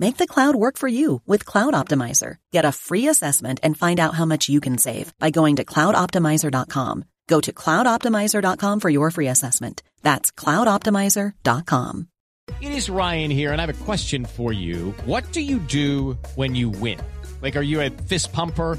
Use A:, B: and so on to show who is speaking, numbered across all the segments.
A: Make the cloud work for you with Cloud Optimizer. Get a free assessment and find out how much you can save by going to cloudoptimizer.com. Go to cloudoptimizer.com for your free assessment. That's cloudoptimizer.com.
B: It is Ryan here, and I have a question for you. What do you do when you win? Like, are you a fist pumper?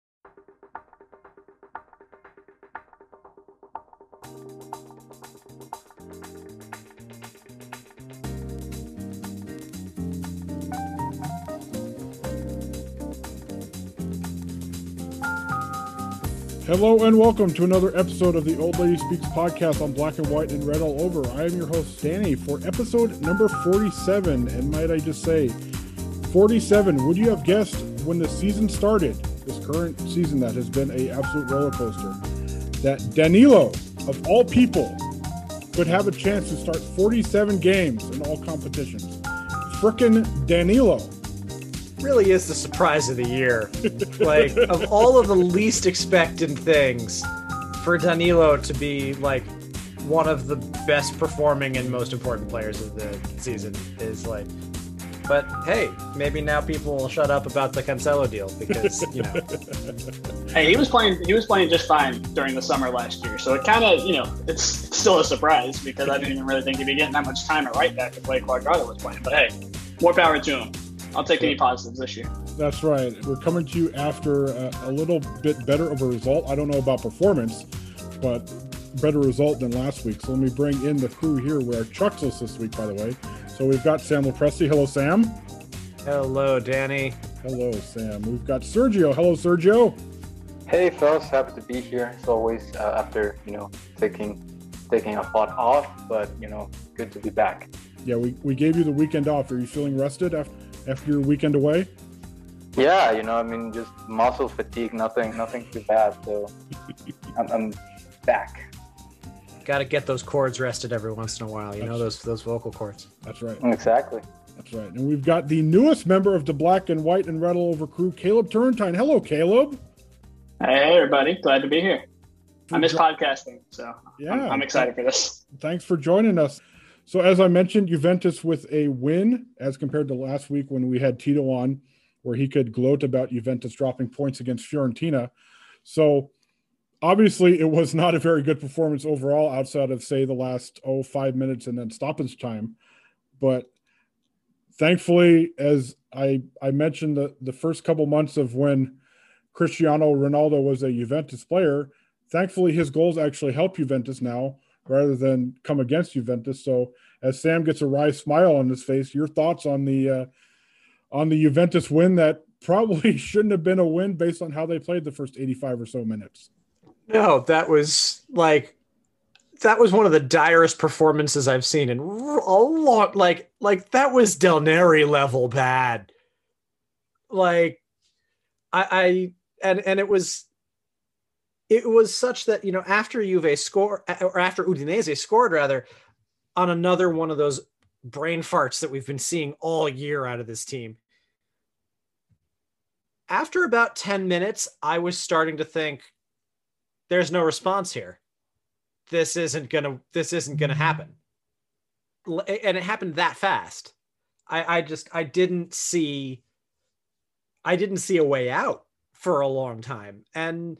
C: Hello and welcome to another episode of the Old Lady Speaks podcast on Black and White and Read All Over. I am your host, Danny, for episode number 47. And might I just say, 47. Would you have guessed when the season started, this current season that has been a absolute roller coaster, that Danilo, of all people, could have a chance to start 47 games in all competitions? Frickin' Danilo
D: really is the surprise of the year. like of all of the least expected things, for Danilo to be like one of the best performing and most important players of the season is like. But hey, maybe now people will shut up about the Cancelo deal because you know.
E: hey, he was playing. He was playing just fine during the summer last year, so it kind of you know it's still a surprise because I didn't even really think he'd be getting that much time at right back to play Cuadrado was playing. But hey, more power to him. I'll take any positives this year.
C: That's right. We're coming to you after a, a, little bit better of a result. I don't know about performance, but better result than last week. So let me bring in the crew here. We're Chucksless this week, by the way. So we've got Sam Lopresti. Hello, Sam.
D: Hello, Danny.
C: Hello, Sam. We've got Sergio. Hello, Sergio.
F: Hey, fellas. Happy to be here as always. Uh, after you know taking taking a pot off, but you know, good to be back.
C: Yeah, we, we gave you the weekend off. Are you feeling rested after? After your weekend away?
F: Yeah, you know, I mean, just muscle fatigue, nothing, nothing too bad. So I'm, I'm back.
D: Got to get those cords rested every once in a while. You That's, know those those vocal cords.
C: That's right.
F: Exactly.
C: That's right. And we've got the newest member of the Black and White and Read All Over crew, Caleb Turrentine. Hello, Caleb.
E: Hey, everybody. Glad to be here. I miss podcasting, so yeah, I'm, I'm excited for this.
C: Thanks for joining us. So, as I mentioned, Juventus with a win as compared to last week when we had Tito on, where he could gloat about Juventus dropping points against Fiorentina. So, obviously, it was not a very good performance overall, outside of say the last oh five minutes and then stoppage time. But thankfully, as I I mentioned the the first couple months of when Cristiano Ronaldo was a Juventus player, thankfully his goals actually help Juventus now rather than come against Juventus. So as Sam gets a wry smile on his face, your thoughts on the uh, on the Juventus win that probably shouldn't have been a win based on how they played the first 85 or so minutes.
D: No, that was like that was one of the direst performances I've seen in a lot. Like, like that was Del Neri level bad. Like, I, I, and and it was, it was such that you know after Juve score or after Udinese scored rather, on another one of those brain farts that we've been seeing all year out of this team. After about 10 minutes, I was starting to think there's no response here. This isn't gonna this isn't gonna happen. And it happened that fast. I i just i didn't see i didn't see a way out for a long time. And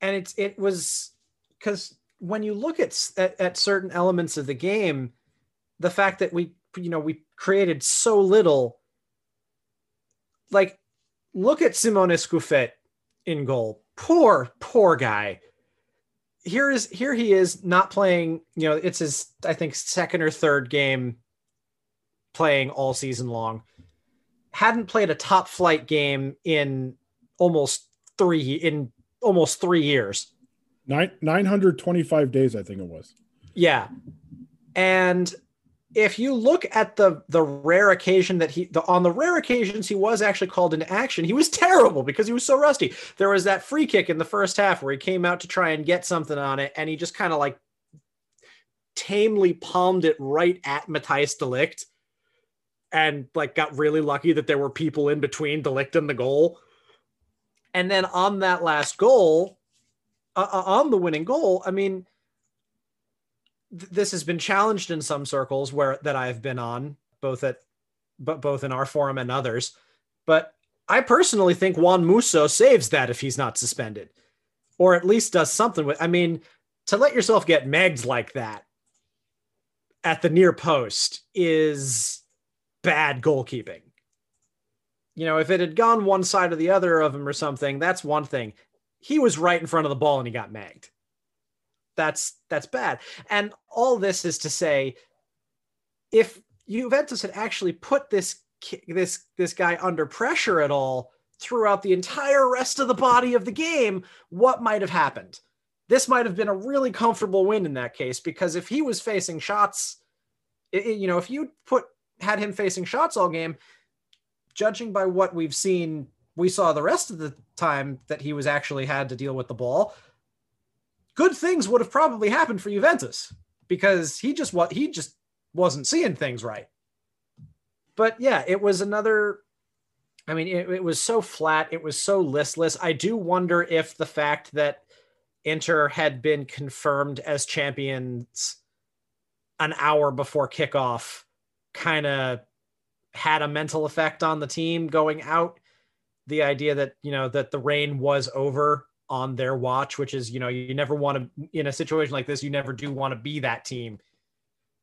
D: and it's it was because when you look at, at at certain elements of the game the fact that we you know we created so little like look at simone scuffet in goal. Poor poor guy. Here is here he is not playing you know it's his i think second or third game playing all season long. Hadn't played a top flight game in almost three in almost three years.
C: Nine, 925 days i think it was.
D: Yeah. And if you look at the the rare occasion that he the, on the rare occasions he was actually called into action he was terrible because he was so rusty. There was that free kick in the first half where he came out to try and get something on it and he just kind of like tamely palmed it right at Matthijs de Ligt and like got really lucky that there were people in between de Ligt and the goal and then on that last goal uh, uh on the winning goal i mean this has been challenged in some circles where that I've been on, both at but both in our forum and others. But I personally think Juan Musso saves that if he's not suspended, or at least does something with. I mean, to let yourself get megged like that at the near post is bad goalkeeping. You know, if it had gone one side or the other of him or something, that's one thing. He was right in front of the ball and he got megged that's that's bad. And all this is to say, if Juventus had actually put this this this guy under pressure at all throughout the entire rest of the body of the game, what might have happened? This might have been a really comfortable win in that case because if he was facing shots, it, you know, if you put had him facing shots all game, judging by what we've seen, we saw the rest of the time that he was actually had to deal with the ball good things would have probably happened for Juventus because he just what he just wasn't seeing things right. But yeah, it was another. I mean, it, it was so flat. It was so listless. I do wonder if the fact that Inter had been confirmed as champions an hour before kickoff kind of had a mental effect on the team going out. The idea that, you know, that the reign was over on their watch, which is, you know, you never want to, in a situation like this, you never do want to be that team.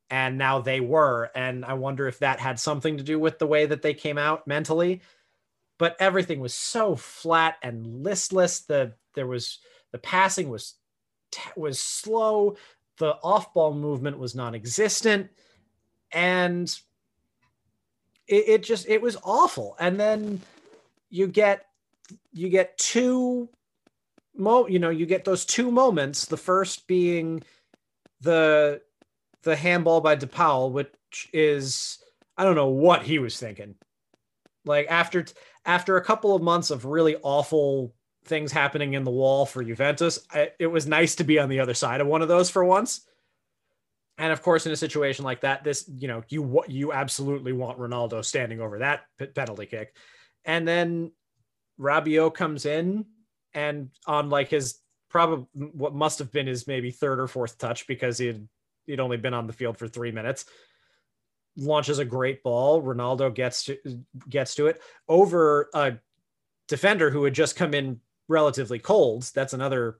D: And now they were. And I wonder if that had something to do with the way that they came out mentally. But everything was so flat and listless. The there was the passing was was slow. The off ball movement was non-existent, and it, it just it was awful. And then you get you get two mo you know you get those two moments the first being the the handball by DePaul which is I don't know what he was thinking like after after a couple of months of really awful things happening in the wall for Juventus I, it was nice to be on the other side of one of those for once and of course in a situation like that this you know you you absolutely want Ronaldo standing over that penalty kick. And then Rabiot comes in and on like his probably what must have been his maybe third or fourth touch because he had he'd only been on the field for three minutes launches a great ball. Ronaldo gets to gets to it over a defender who had just come in relatively cold. That's another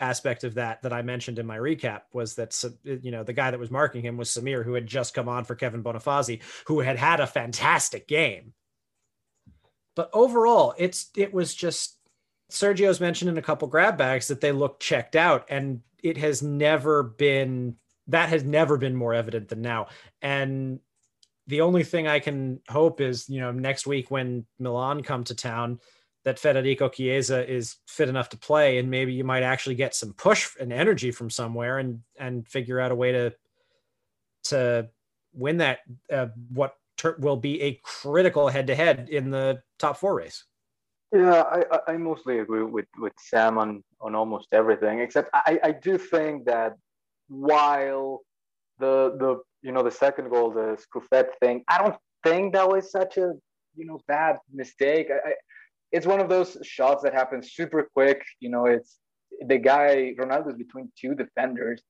D: aspect of that that I mentioned in my recap was that you know the guy that was marking him was Samir, who had just come on for Kevin Bonifazi, who had had a fantastic game. But overall, it's it was just Sergio's mentioned in a couple grab bags that they look checked out, and it has never been that has never been more evident than now. And the only thing I can hope is, you know, next week when Milan come to town, that Federico Chiesa is fit enough to play, and maybe you might actually get some push and energy from somewhere, and and figure out a way to to win that uh, what ter- will be a critical head to head in the top four race.
F: Yeah, I, I mostly agree with, with Sam on, on almost everything, except I, I do think that while the the you know the second goal, the Scuffet thing, I don't think that was such a you know bad mistake. I, I, it's one of those shots that happens super quick. You know, it's the guy Ronaldo's between two defenders.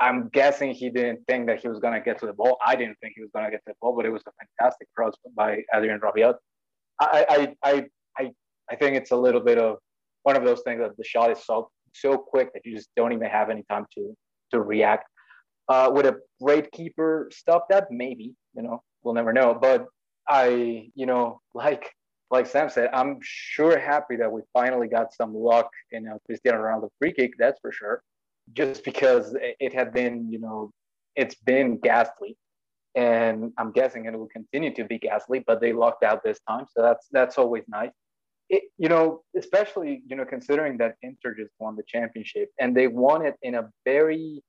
F: I'm guessing he didn't think that he was gonna get to the ball. I didn't think he was gonna get to the ball, but it was a fantastic cross by Adrien Rabiot. I I I I, I think it's a little bit of one of those things that the shot is so so quick that you just don't even have any time to to react. Uh, would a great keeper stop that? Maybe, you know, we'll never know. But I, you know, like like Sam said, I'm sure happy that we finally got some luck in a Cristiano Ronaldo free kick. That's for sure. Just because it had been, you know, it's been ghastly, and I'm guessing it will continue to be ghastly. But they lucked out this time, so that's that's always nice. It, you know, especially you know considering that Inter just won the championship and they won it in a very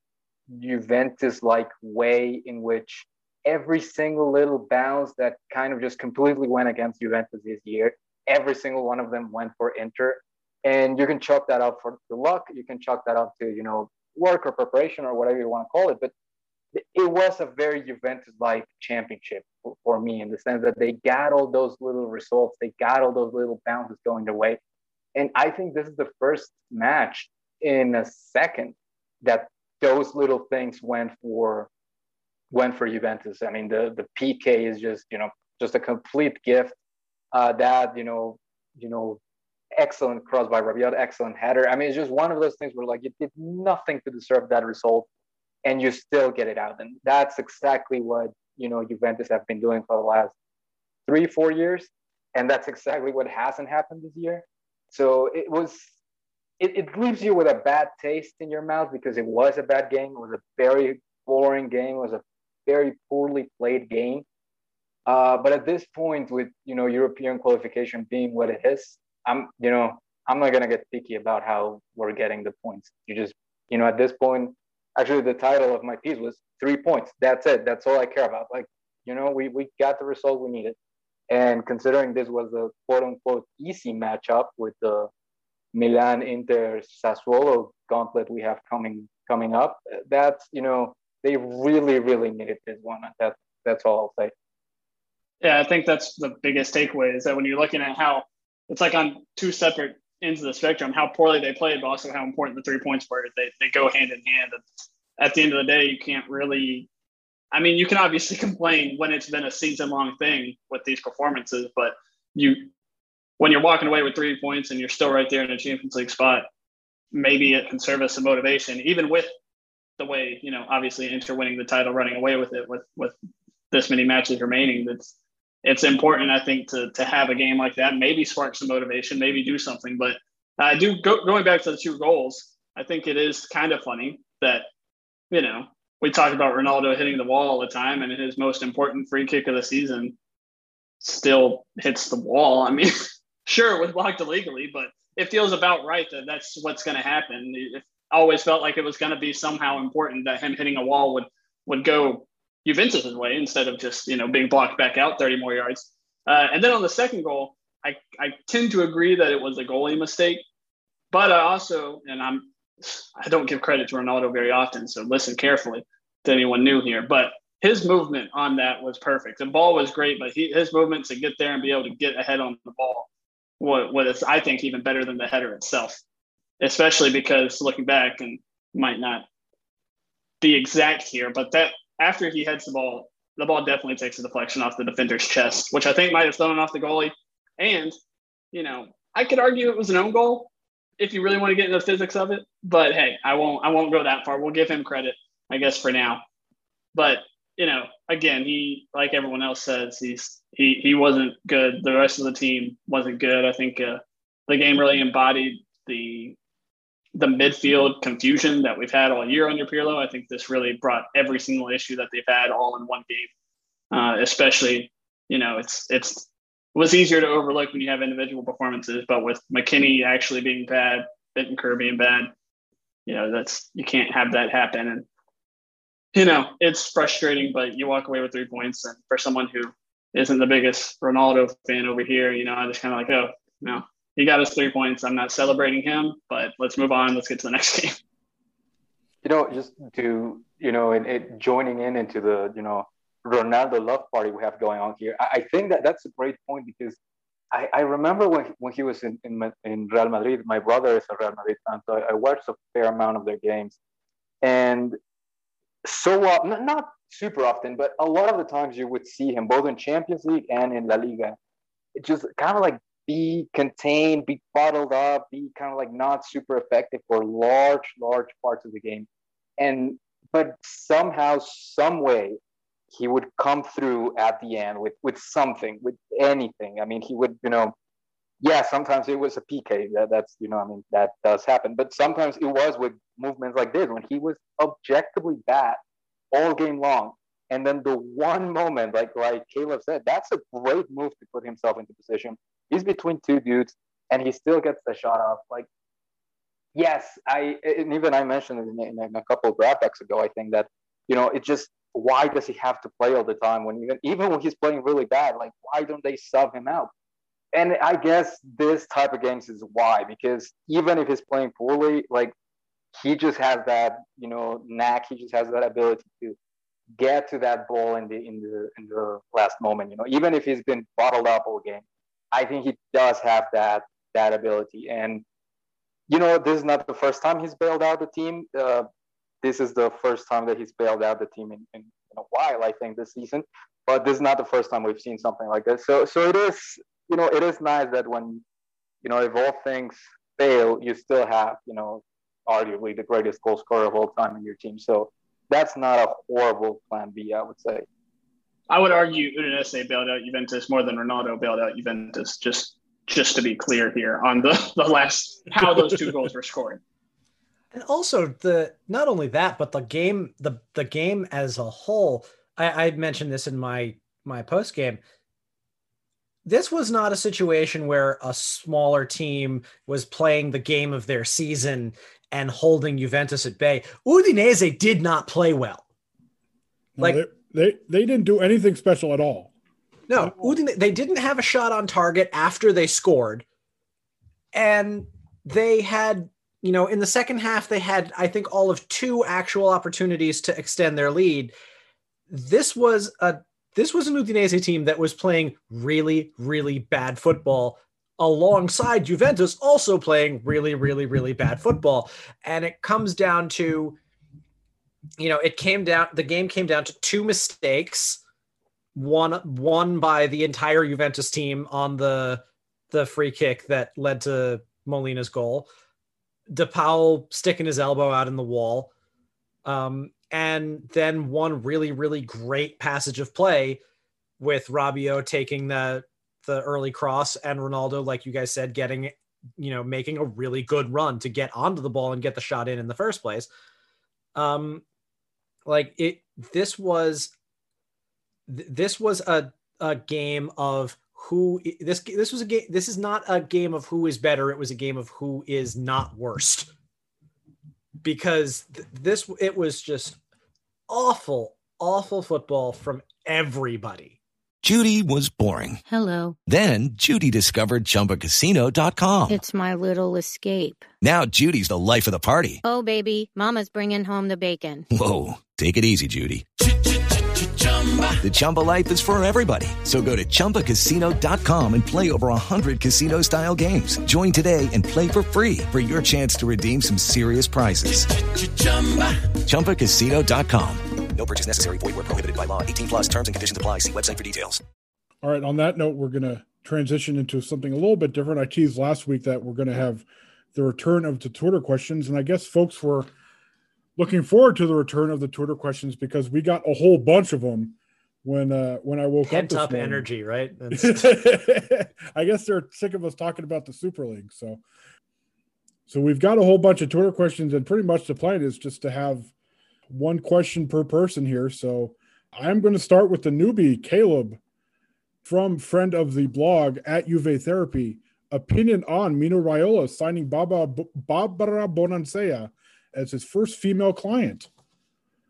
F: Juventus like way in which every single little bounce that kind of just completely went against Juventus this year, every single one of them went for Inter. And you can chalk that up for the luck. You can chalk that up to, you know, work or preparation or whatever you want to call it. But it was a very Juventus like championship for, for, me in the sense that they got all those little results, they got all those little bounces going their way. And I think this is the first match in a second that those little things went for went for Juventus. I mean, the the PK is just you know just a complete gift. Uh, that you know you know excellent cross by Rabiot, excellent header. I mean, it's just one of those things where like you did nothing to deserve that result, and you still get it out. And that's exactly what you know Juventus have been doing for the last three four years, and that's exactly what hasn't happened this year. So it was it, it leaves you with a bad taste in your mouth because it was a bad game. It was a very boring game. It was a very poorly played game. Uh, but at this point, with you know European qualification being what it is, I'm you know I'm not gonna get picky about how we're getting the points. You just you know at this point, actually the title of my piece was three points. That's it. That's all I care about. Like you know we we got the result we needed, and considering this was a quote unquote easy matchup with the Milan, Inter, Sassuolo gauntlet we have coming coming up. That's you know they really really needed this one. That that's all I'll say.
E: Yeah, I think that's the biggest takeaway is that when you're looking at how it's like on two separate ends of the spectrum, how poorly they played, but also how important the three points were. They they go hand in hand. And at the end of the day, you can't really. I mean, you can obviously complain when it's been a season long thing with these performances, but you when you're walking away with three points and you're still right there in a Champions League spot, maybe it can serve as a motivation, even with the way you know, obviously Inter winning the title, running away with it with with this many matches remaining. That's it's important, I think, to to have a game like that. Maybe spark some motivation, maybe do something. But I do go, going back to the two goals. I think it is kind of funny that you know we talk about Ronaldo hitting the wall all the time, and his most important free kick of the season still hits the wall. I mean. sure, it was blocked illegally, but it feels about right that that's what's going to happen. It always felt like it was going to be somehow important that him hitting a wall would would go Juventus's way instead of just you know being blocked back out 30 more yards. Uh, and then on the second goal, I I tend to agree that it was a goalie mistake, but I also and I'm I don't give credit to Ronaldo very often, so listen carefully to anyone new here, but his movement on that was perfect. The ball was great, but he, his movement to get there and be able to get ahead on the ball was, what is I think even better than the header itself, especially because looking back and might not be exact here, but that after he heads the ball, the ball definitely takes a deflection off the defender's chest, which I think might have thrown off the goalie. And, you know, I could argue it was an own goal, if you really want to get into the physics of it. But hey, I won't I won't go that far. We'll give him credit, I guess, for now. But you know, again, he like everyone else says, he's he he wasn't good. The rest of the team wasn't good. I think uh, the game really embodied the the midfield confusion that we've had all year under Pirlo. I think this really brought every single issue that they've had all in one game. Uh, especially, you know, it's it's it was easier to overlook when you have individual performances, but with McKennie actually being bad, Bentancur being bad, you know, that's you can't have that happen. And you know, it's frustrating, but you walk away with three points. And for someone who isn't the biggest Ronaldo fan over here, you know, I just kind of like, oh, no, he got us three points. I'm not celebrating him, but let's move on. Let's get to the next game.
F: You know, just to you know, and it, joining in into the you know Ronaldo love party we have going on here. I, I think that that's a great point because I, I remember when when he was in, in, in Real Madrid. My brother is a Real Madrid fan, so I, I watched a fair amount of their games, and so uh, not, not super often, but a lot of the times you would see him both in Champions League and in La Liga. Just kind of like be contained, be bottled up, be kind of like not super effective for large, large parts of the game. And but somehow, some way, he would come through at the end with with something, with anything. I mean, he would, you know, yeah, sometimes it was a PK. That, that's you know, I mean, that does happen. But sometimes it was with movements like this when he was objectively bad all game long. And then the one moment, like like Caleb said, that's a great move to put himself into position he's between two dudes and he still gets the shot off. Like, yes, I and even I mentioned it in, in a couple of grab bags ago. I think that you know it just why does he have to play all the time when even even when he's playing really bad? Like, why don't they sub him out? And I guess this type of games is why because even if he's playing poorly, like he just has that you know knack. He just has that ability to get to that ball in the in the in the last moment. You know, even if he's been bottled up all game, I think he does have that that ability. And you know, this is not the first time he's bailed out the team. Uh, this is the first time that he's bailed out the team in, in, in, a while, I think, this season. But this is not the first time we've seen something like this. So, so it is, you know, it is nice that when, you know, if all things fail, you still have, you know, arguably the greatest goal scorer of all time in your team. So that's not a horrible plan B, I would say.
E: I would argue Udinese bailed out Juventus more than Ronaldo bailed out Juventus. Just just to be clear here on the the last how those two goals were scored.
D: And also the not only that, but the game the the game as a whole. I, I mentioned this in my my post game. This was not a situation where a smaller team was playing the game of their season and holding Juventus at bay. Udinese did not play well.
C: Like they they didn't do anything special at all.
D: No, Udine, they didn't have a shot on target after they scored, and they had you know in the second half they had I think all of two actual opportunities to extend their lead. This was a this was an Udinese team that was playing really really bad football alongside Juventus also playing really really really bad football, and it comes down to you know, it came down the game came down to two mistakes. One one by the entire Juventus team on the the free kick that led to Molina's goal. De Paul sticking his elbow out in the wall. Um, and then one really, really great passage of play with Rabiot taking the the early cross and Ronaldo, like you guys said, getting you know making a really good run to get onto the ball and get the shot in in the first place. Um, like it, this was, this was a a game of who this this was a game. This is not a game of who is better. It was a game of who is not worst. Because th- this it was just awful, awful football from everybody.
G: Judy was boring.
H: Hello.
G: Then Judy discovered ChumbaCasino.com.
H: It's my little escape.
G: Now Judy's the life of the party.
H: Oh baby, Mama's bringing home the bacon.
G: Whoa, take it easy, Judy. The Chumba life is for everybody. So go to ChumbaCasino.com and play over 100 casino style games. Join today and play for free for your chance to redeem some serious prizes. ChumbaCasino.com.
I: No purchase necessary. Void where prohibited by law. 18 plus terms and conditions apply. See website for details.
C: All right. On that note, we're going to transition into something a little bit different. I teased last week that we're going to have the return of the Twitter questions, and I guess folks were looking forward to the return of the Twitter questions because we got a whole bunch of them when uh when I woke
D: Pent
C: up.
D: up
C: this
D: energy, right?
C: I guess they're sick of us talking about the Super League. So, so we've got a whole bunch of Twitter questions, and pretty much the plan is just to have one question per person here. So, I'm going to start with the newbie, Caleb, from friend of the blog at Uve Therapy. Opinion on Mino Raiola signing Baba Barbara Bonansea as his first female client.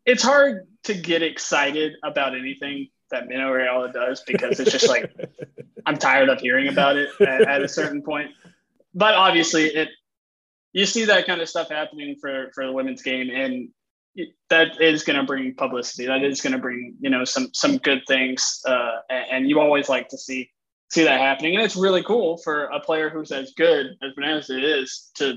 E: It's hard to get excited about anything that Mino Raiola does because it's just like I'm tired of hearing about it at, at a certain point. But obviously, it you see that kind of stuff happening for for the women's game, and that is going to bring publicity. That is going to bring you know some some good things, uh, and, and you always like to see see that happening. And it's really cool for a player who's as good as Bonansea is to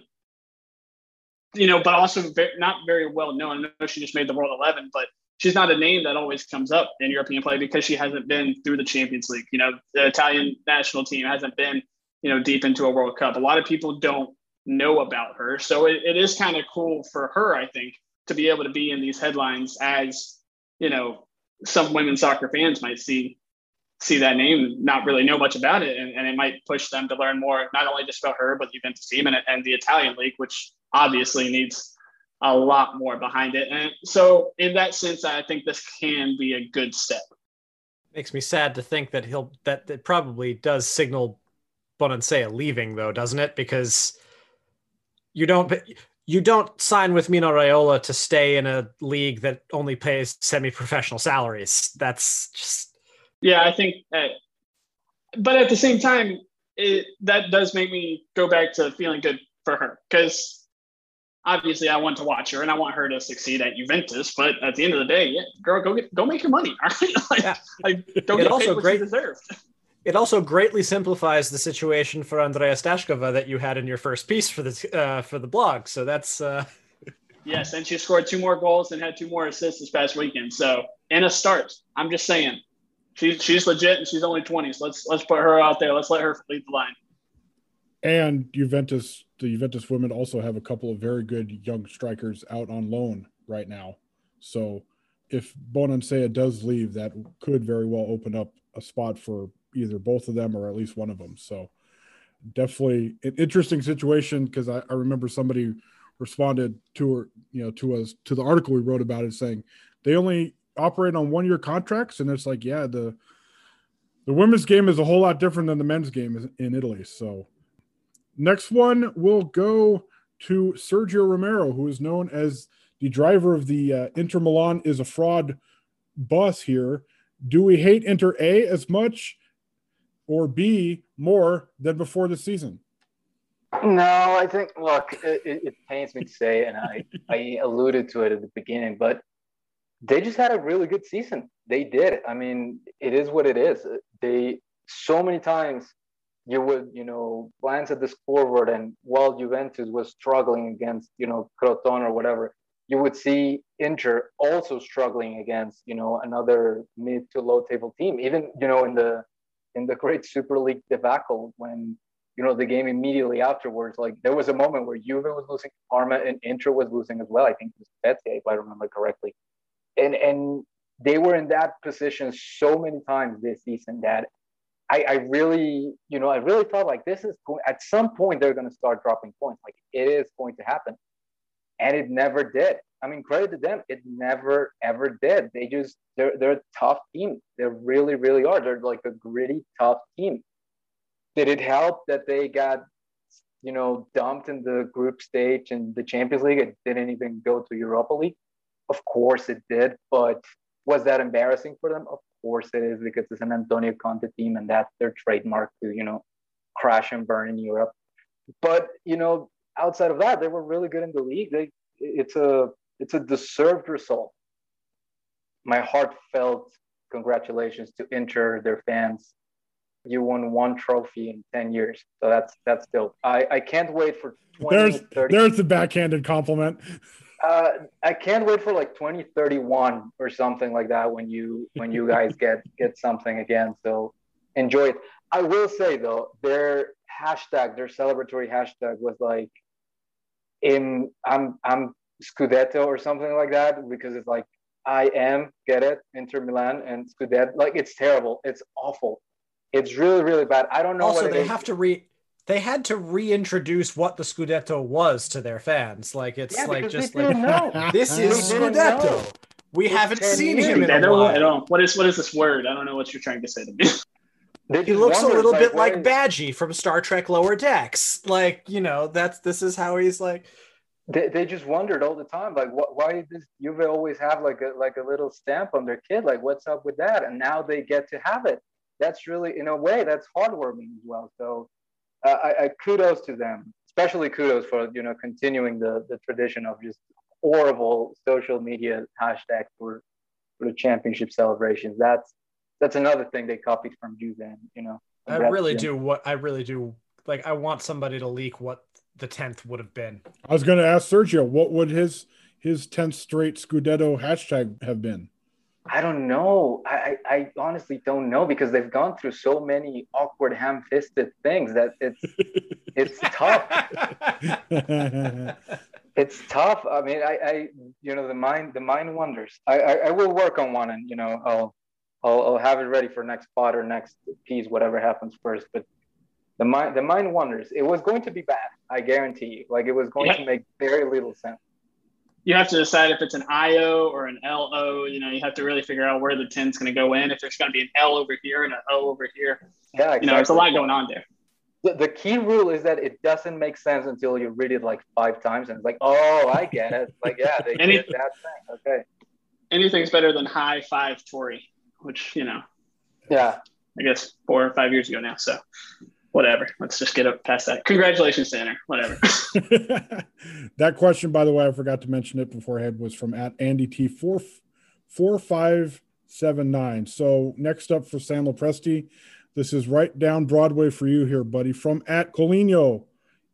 E: you know, but also not very well known. I know she just made the World 11, but she's not a name that always comes up in European play because she hasn't been through the Champions League. You know, the Italian national team hasn't been, you know, deep into a World Cup. A lot of people don't know about her. So it, it is kind of cool for her, I think, to be able to be in these headlines as, you know, some women's soccer fans might see see that name not really know much about it. And, and it might push them to learn more, not only just about her, but the Juventus team and, and the Italian league, which obviously needs a lot more behind it. And so, in that sense, I think this can be a good step.
D: Makes me sad to think that he'll that that probably does signal Bonansea leaving though, doesn't it? Because you don't you don't sign with Mino Raiola to stay in a league that only pays semi-professional salaries. That's just
E: yeah, I think. Uh, but at the same time, it, that does make me go back to feeling good for her because obviously I want to watch her and I want her to succeed at Juventus. But at the end of the day, yeah, girl, go get go make your money. All right, like,
D: yeah.
E: like go get
D: also
E: paid what
D: great-
E: you deserve.
D: it also greatly simplifies the situation for Andrea Staskova that you had in your first piece for the uh, for the blog. So that's uh,
E: Yes, and she scored two more goals and had two more assists this past weekend. So and a start. I'm just saying, she's she's legit and she's only 20. So let's let's put her out there. Let's let her lead the line.
C: And Juventus, the Juventus women also have a couple of very good young strikers out on loan right now. So if Bonansea does leave, that could very well open up a spot for either both of them or at least one of them. So definitely an interesting situation because I, I remember somebody responded to her, you know, to us to the article we wrote about it saying they only operate on one year contracts. And it's like, yeah, the the women's game is a whole lot different than the men's game in Italy. So Next one will go to Sergio Romero, who is known as the driver of the uh, Inter Milan is a fraud bus here. Do we hate Inter A as much or B more than before the season?
F: No, I think, look, it, it pains me to say, and I, I alluded to it at the beginning, but they just had a really good season. They did. I mean, it is what it is. They, so many times, you would, you know, glance at the scoreboard, and while Juventus was struggling against, you know, Crotone or whatever, you would see Inter also struggling against, you know, another mid to low table team. Even, you know, in the in the great Super League debacle when you know the game immediately afterwards, like there was a moment where Juve was losing Parma and Inter was losing as well. I think it was Spezia, if I remember correctly, and and they were in that position so many times this season that I, I really, you know, I really felt like this is going, at some point they're going to start dropping points. Like it is going to happen. And it never did. I mean, credit to them, it never ever did. They just they're they're a tough team. They really, really are. They're like a gritty, tough team. Did it help that they got, you know, dumped in the group stage in the Champions League and didn't even go to Europa League? Of course it did, but was that embarrassing for them? Of course it is because it's an Antonio Conte team and that's their trademark to, you know, crash and burn in Europe. But, you know, outside of that, they were really good in the league. They, it's a it's a deserved result. My heartfelt congratulations to Inter, their fans. You won one trophy in 10 years. So that's that's dope. I, I can't wait for 20
C: There's
F: 30
C: there's the backhanded compliment.
F: uh, I can't wait for like 2031 or something like that when you when you guys get get something again. So enjoy it. I will say though, their hashtag, their celebratory hashtag was like in I'm I'm Scudetto or something like that because it's like I am get it Inter Milan and Scudetto like it's terrible. It's awful. It's really really bad. I don't know.
D: Also,
F: what
D: they have to re. They had to reintroduce what the Scudetto was to their fans. Like it's
F: Yeah,
D: like just like this is Scudetto. We
F: It's
D: haven't seen
F: years.
D: him in
E: I
D: a
E: don't, I
D: while.
E: don't. What is what is this word? I don't know what you're trying to say to me.
D: He
F: just
D: looks a
F: wondered,
D: little bit
F: why-
D: like Badgey from Star Trek Lower Decks. Like you know, that's this is how he's like.
F: they, they just wondered all the time like what, why does Juve always have like a like a little stamp on their kid like what's up with that and now they get to have it that's really in a way that's heartwarming as well so uh, I, I kudos to them especially kudos for you know continuing the the tradition of just horrible social media hashtag for for the championship celebrations that's that's another thing they copied from Juve and, you know
D: I really do what I really do. Like I want somebody to leak what the tenth would have been.
C: I was going to ask Sergio, what would his his 10th straight Scudetto hashtag have been?
F: I don't know. I, I I honestly don't know because they've gone through so many awkward ham-fisted things that it's it's tough. It's tough. I mean, I, I you know the mind the mind wonders. I, I, I will work on one and you know I'll, I'll I'll have it ready for next pot or next piece, whatever happens first. But the mind the mind wonders. It was going to be bad. I guarantee you. Like it was going
E: Yeah.
F: to make very little sense.
E: You have to decide if it's an IO or an LO. You know, you have to really figure out where the 10's going to go in. If there's going to be an L over here and an O over here.
F: Yeah,
E: You know, there's a lot going on there.
F: The, the key rule is that it doesn't make sense until you read it like five times and it's like, oh, I get it. Like, yeah, they
E: Any-
F: did that thing. Okay.
E: Anything's better than high five Tory, which, you know,
F: Yeah.
E: I guess four or five years ago now. So whatever. Let's just get up past that. Congratulations, Tanner. Whatever.
C: that question, by the way, I forgot to mention it beforehand, was from at Andy T four four five seven nine. So next up for Sam Lopresti, this is right down Broadway for you here, buddy. From at Colino,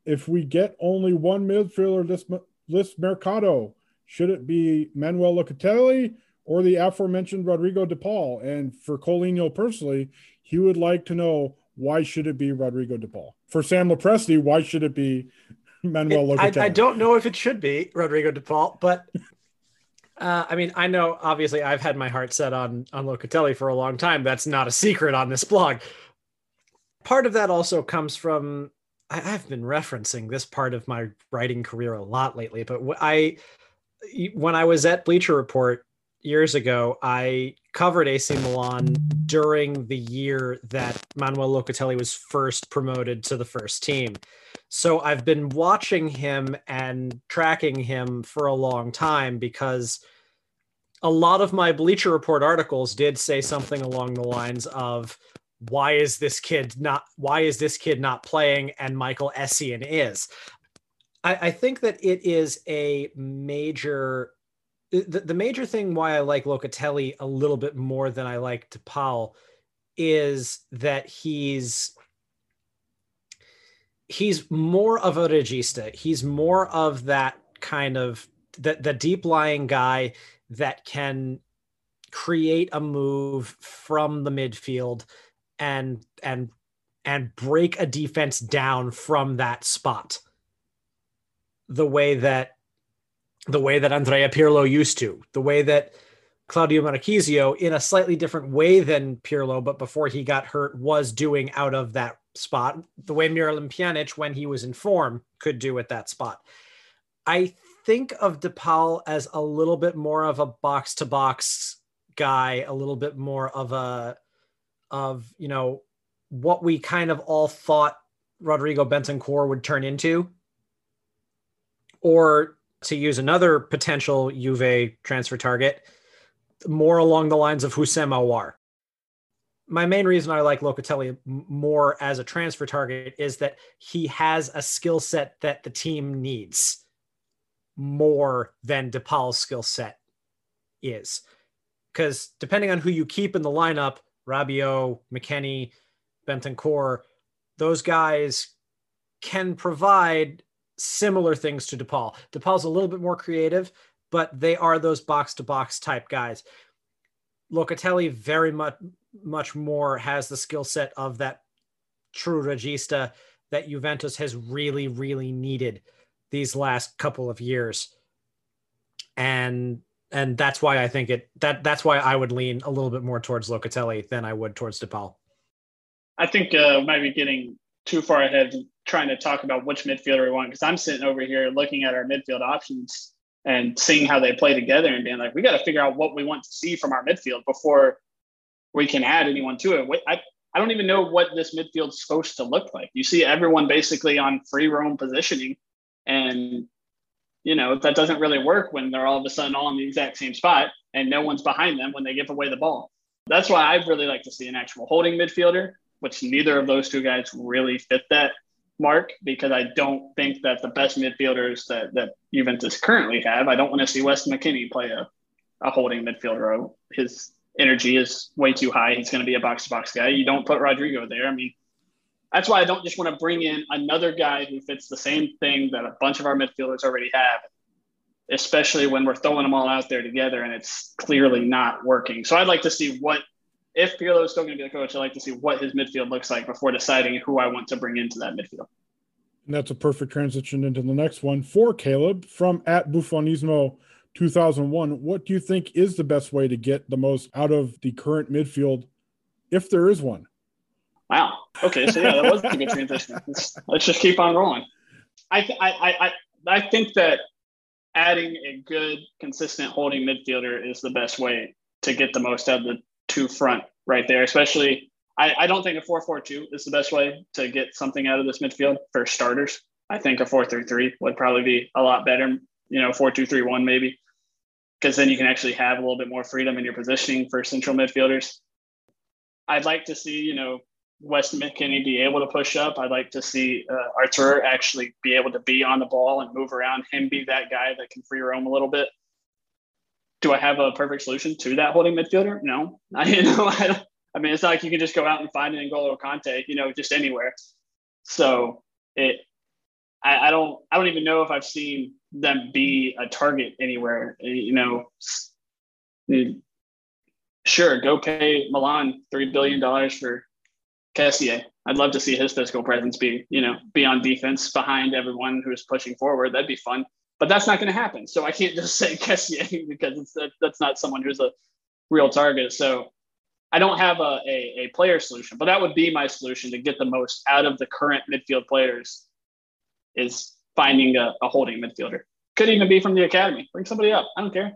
C: if we get only one midfielder this this mercato, should it be Manuel Locatelli or the aforementioned Rodrigo De Paul? And for Colino personally, he would like to know why should it be Rodrigo De Paul? For Sam Lopresti, why should it be Manuel
D: I,
C: Locatelli?
D: I don't know if it should be Rodrigo De Paul, but uh, I mean, I know obviously I've had my heart set on on Locatelli for a long time. That's not a secret on this blog. Part of that also comes from I, I've been referencing this part of my writing career a lot lately, but I when I was at Bleacher Report years ago, I covered AC Milan during the year that Manuel Locatelli was first promoted to the first team. So I've been watching him and tracking him for a long time because a lot of my Bleacher Report articles did say something along the lines of why is this kid not why is this kid not playing and Michael Essien is. I, I think that it is a major the, the major thing why I like Locatelli a little bit more than I like DePaul is that he's he's more of a regista. He's more of that kind of the, the deep lying guy that can create a move from the midfield and and and break a defense down from that spot the way that the way that Andrea Pirlo used to, the way that Claudio Marchisio, in a slightly different way than Pirlo, but before he got hurt, was doing out of that spot, the way Miralem Pjanic, when he was in form, could do at that spot. I think of DePaul as a little bit more of a box to box guy, a little bit more of a, of, you know, what we kind of all thought Rodrigo Bentancur would turn into. Or to use another potential Juve transfer target, more along the lines of Houssem Aouar. My main reason I like Locatelli more as a transfer target is that he has a skill set that the team needs more than DePaul's skill set is. Because depending on who you keep in the lineup, Rabiot, McKennie, Bentancur, those guys can provide similar things to DePaul. DePaul's a little bit more creative, but they are those box to box type guys. Locatelli very much much more has the skill set of that true regista that Juventus has really really needed these last couple of years. And and that's why I think it that that's why I would lean a little bit more towards Locatelli than I would towards DePaul.
E: I think uh, might be getting too far ahead trying to talk about which midfielder we want because I'm sitting over here looking at our midfield options and seeing how they play together and being like, we got to figure out what we want to see from our midfield before we can add anyone to it. I, I don't even know what this midfield's supposed to look like. You see everyone basically on free roam positioning, and you know that doesn't really work when they're all of a sudden all in the exact same spot and no one's behind them when they give away the ball. That's why I'd really like to see an actual holding midfielder, which neither of those two guys really fit that mark because I don't think that the best midfielders that, that Juventus currently have, I don't want to see Weston McKennie play a, a holding midfielder. Oh, his energy is way too high. He's going to be a box to box guy. You don't put Rodrigo there. I mean, that's why I don't just want to bring in another guy who fits the same thing that a bunch of our midfielders already have, especially when we're throwing them all out there together and it's clearly not working. So I'd like to see what, if Pirlo is still going to be the coach, I'd like to see what his midfield looks like before deciding who I want to bring into that midfield.
C: And that's a perfect transition into the next one for Caleb from at Buffonismo 2001. What do you think is the best way to get the most out of the current midfield, if there is one?
E: Wow. Okay. So yeah, that was a good transition. Let's, let's just keep on rolling. I, I, I, I think that adding a good, consistent holding midfielder is the best way to get the most out of the two front right there. Especially, I, I don't think a 4 4 2 is the best way to get something out of this midfield for starters. I think a 4 3 3 would probably be a lot better, you know, 4 2 3 1 maybe because then you can actually have a little bit more freedom in your positioning for central midfielders. I'd like to see, you know, Weston McKennie be able to push up. I'd like to see uh, Arthur actually be able to be on the ball and move around. Him be that guy that can free roam a little bit. Do I have a perfect solution to that holding midfielder? No, I you know I, I mean it's not like you can just go out and find an N'Golo Kante, you know, just anywhere. So it, I, I don't, I don't even know if I've seen them be a target anywhere. You know, sure, go pay Milan three billion dollars for Kessié. I'd love to see his physical presence be, you know, be on defense behind everyone who's pushing forward. That'd be fun. But that's not going to happen. So I can't just say Kessié because that, that's not someone who's a real target. So I don't have a, a, a player solution, but that would be my solution to get the most out of the current midfield players is finding a, a holding midfielder. Could even be from the academy. Bring somebody up. I don't care.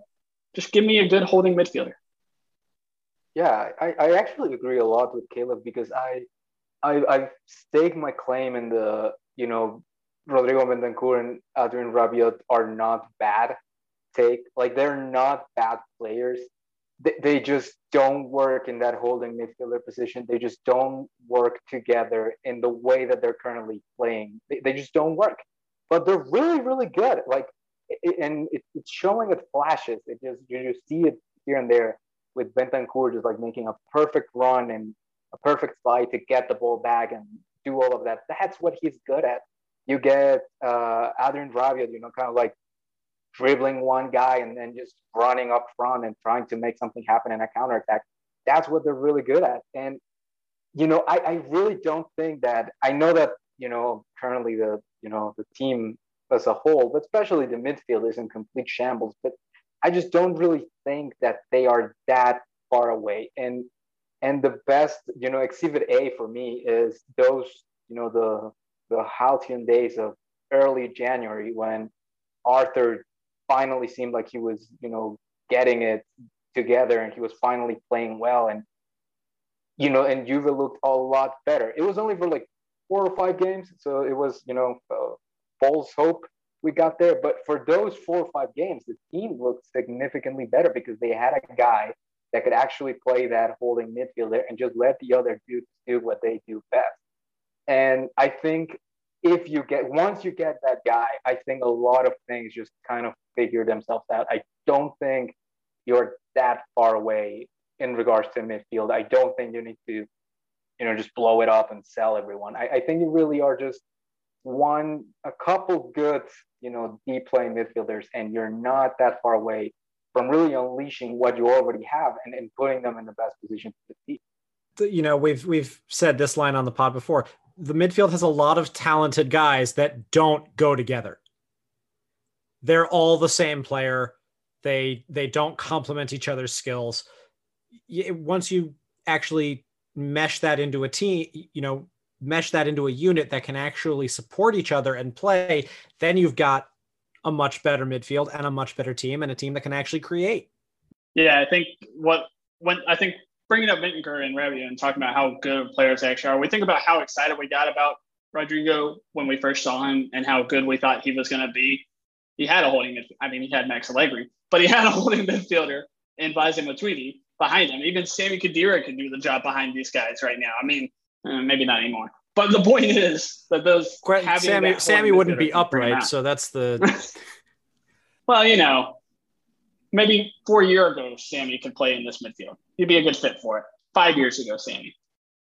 E: Just give me a good holding midfielder.
F: Yeah, I, I actually agree a lot with Caleb because I, I I've staked my claim in the you know Rodrigo Bentancur and Adrien Rabiot are not bad take. Like they're not bad players. They, they just don't work in that holding midfielder position. They just don't work together in the way that they're currently playing. They, they just don't work. But they're really, really good. Like, and it, it's showing it flashes. It just you just see it here and there with Bentancur just like making a perfect run and a perfect slide to get the ball back and do all of that. That's what he's good at. You get uh, Adrien Rabiot, you know, kind of like dribbling one guy and then just running up front and trying to make something happen in a counterattack. That's what they're really good at. And, you know, I, I really don't think that, I know that, you know, currently the, you know, the team as a whole, but especially the midfield is in complete shambles. But I just don't really think that they are that far away. And and the best, you know, exhibit A for me is those, you know, the the halcyon days of early January when Arthur finally seemed like he was, you know, getting it together and he was finally playing well. And you know, and Juve looked a lot better. It was only for like four or five games, so it was, you know, false hope we got there. But for those four or five games, the team looked significantly better because they had a guy that could actually play that holding midfielder and just let the other dudes do what they do best. And I think if you get once you get that guy, I think a lot of things just kind of figure themselves out. I don't think you're that far away in regards to midfield. I don't think you need to, you know, just blow it up and sell everyone. I, I think you really are just one, a couple good, you know, deep playing midfielders, and you're not that far away from really unleashing what you already have and, and putting them in the best position to compete.
D: You know, we've we've said this line on the pod before. The midfield has a lot of talented guys that don't go together. they're all the same player. They they don't complement each other's skills. Once you actually mesh that into a team, you know, mesh that into a unit that can actually support each other and play, then you've got a much better midfield and a much better team and a team that can actually create.
E: Yeah, I think what when I think bringing up Bentancur and Rabiot and talking about how good players actually are, we think about how excited we got about Rodrigo when we first saw him and how good we thought he was going to be. He had a holding, I mean, he had Max Allegri, but he had a holding midfielder in Blaise Matuidi behind him. Even Sami Khedira could do the job behind these guys right now. I mean, uh, maybe not anymore. But the point is that those
D: Sami Sami wouldn't be upright, so that's the.
E: well, you know, maybe four years ago, Sami could play in this midfield. He'd be a good fit for it. Five years ago, Sami.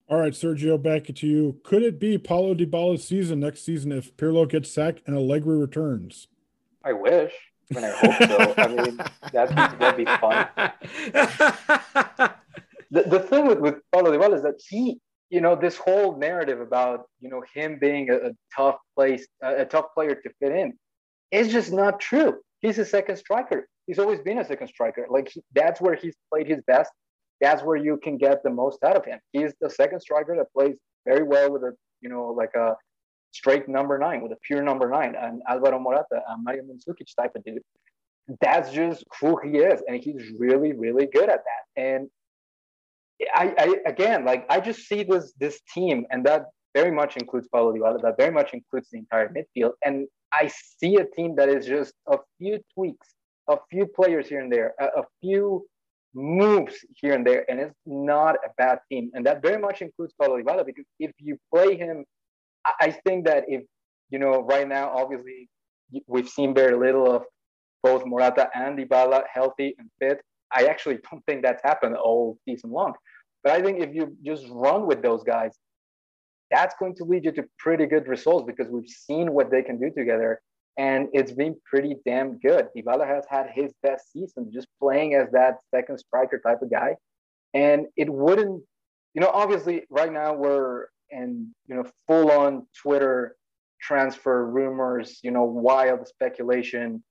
C: All right, Sergio, back to you. Could it be Paulo Dybala's season next season if Pirlo gets sacked and Allegri returns?
F: I wish. I mean, I hope so. I mean, that'd, that'd be fun. the, the thing with, with Paulo Dybala is that he, you know, this whole narrative about, you know, him being a, a tough place, a, a tough player to fit in is just not true. He's a second striker. He's always been a second striker. Like that's where he's played his best that's where you can get the most out of him. He's the second striker that plays very well with a, you know, like a straight number nine, with a pure number nine, and Alvaro Morata, and Mario Mandzukic type of dude. That's just who he is, and he's really, really good at that. And I, I again, like I just see this this team, and that very much includes Paulo Dybala. That very much includes the entire midfield, and I see a team that is just a few tweaks, a few players here and there, a, a few moves here and there, and it's not a bad team. And that very much includes Paulo Dybala because if you play him, I think that if you know right now, obviously we've seen very little of both Morata and Dybala healthy and fit. I actually don't think that's happened all season long. But I think if you just run with those guys, that's going to lead you to pretty good results because we've seen what they can do together and it's been pretty damn good. Dybala has had his best season just playing as that second striker type of guy, and it wouldn't, you know, obviously right now we're in you know full on Twitter transfer rumors, you know, wild speculation.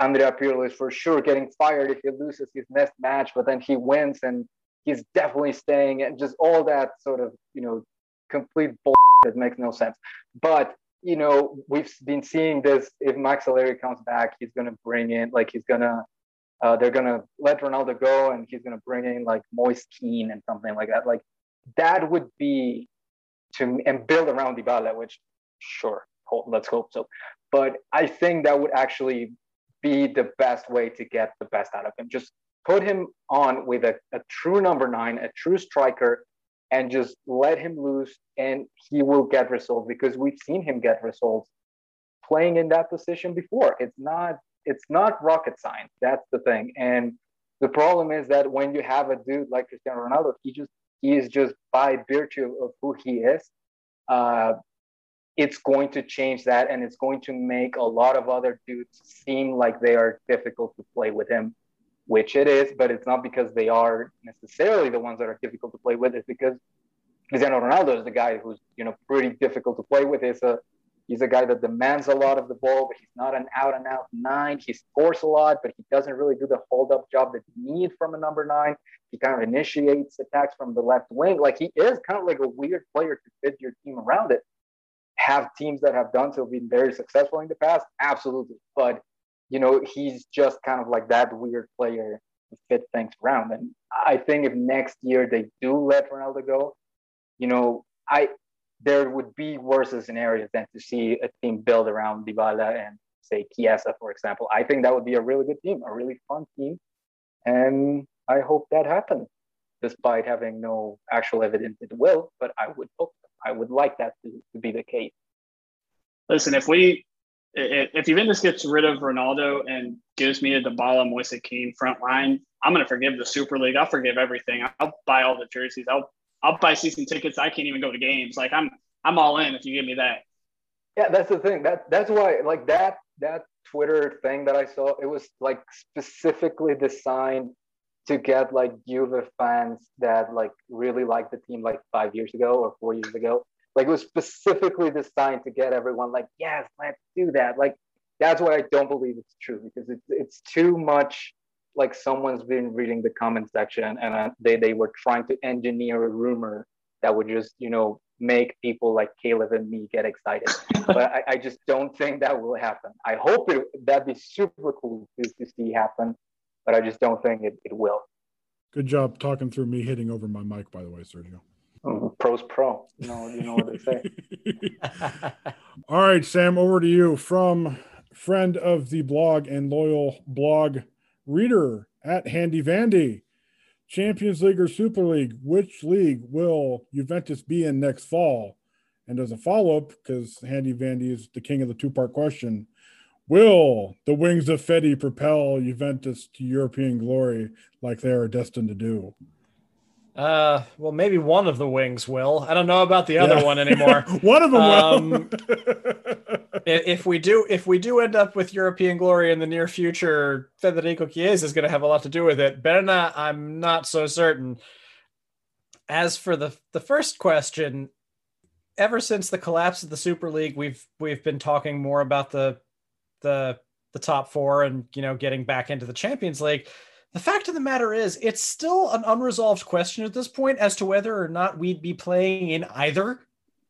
F: Andrea Pirlo is for sure getting fired if he loses his next match, but then he wins and he's definitely staying, and just all that sort of you know complete bull that makes no sense. But you know, we've been seeing this. If Max Allegri comes back, he's going to bring in, like, he's going to, uh, they're going to let Ronaldo go and he's going to bring in, like, Moise Kean and something like that. Like, that would be to, and build around Dybala, which, sure, let's hope so. But I think that would actually be the best way to get the best out of him. Just put him on with a, a true number nine, a true striker and just let him loose and he will get results because we've seen him get results playing in that position before. It's not it's not rocket science that's the thing. And the problem is that when you have a dude like cristiano ronaldo he just he is just by virtue of who he is uh, it's going to change that and it's going to make a lot of other dudes seem like they are difficult to play with him which it is, but it's not because they are necessarily the ones that are difficult to play with. It's because Cristiano Ronaldo is the guy who's you know pretty difficult to play with. He's a he's a guy that demands a lot of the ball, but he's not an out and out nine. He scores a lot, but he doesn't really do the hold up job that you need from a number nine. He kind of initiates attacks from the left wing. Like he is kind of like a weird player to fit your team around it. Have teams that have done so been very successful in the past? Absolutely. But you know, he's just kind of like that weird player to fit things around. And I think if next year they do let Ronaldo go, you know, I there would be worse scenarios than to see a team build around Dybala and say Chiesa, for example. I think that would be a really good team, a really fun team, and I hope that happens, despite having no actual evidence it will. But I would hope, I would like that to, to be the case.
E: Listen, if we if Juventus gets rid of Ronaldo and gives me a Dybala, Moise Kean front line, I'm going to forgive the Super League. I'll forgive everything. I'll buy all the jerseys. I'll I'll buy season tickets. I can't even go to games. Like I'm I'm all in if you give me that.
F: Yeah, that's the thing. That that's why like that that Twitter thing that I saw, it was like specifically designed to get like Juve fans that like really like the team like five years ago or four years ago like it was specifically designed to get everyone like, yes, let's do that. Like that's why I don't believe it's true because it's it's too much like someone's been reading the comment section and uh, they they were trying to engineer a rumor that would just you know make people like Caleb and me get excited. but I, I, just don't think that will happen. I hope it, that'd be super cool to, to see happen, but I just don't think it, it will.
C: Good job talking through me hitting over my mic, by the way, Sergio.
F: Oh, pro's pro. You know, you know what they say.
C: All right, Sam, over to you from friend of the blog and loyal blog reader at Handy Vandy. Champions League or Super League, which league will Juventus be in next fall? And as a follow up, because Handy Vandy is the king of the two part question, will the wings of Fede propel Juventus to European glory like they are destined to do?
D: Uh, well, maybe one of the wings will. I don't know about the other yeah. one anymore.
C: one of them um,
D: if we do, if we do end up with European glory in the near future, Federico Chiesa is going to have a lot to do with it. Berna, I'm not so certain. As for the the first question, ever since the collapse of the Super League, we've we've been talking more about the the the top four and you know getting back into the Champions League the fact of the matter is, it's still an unresolved question at this point as to whether or not we'd be playing in either.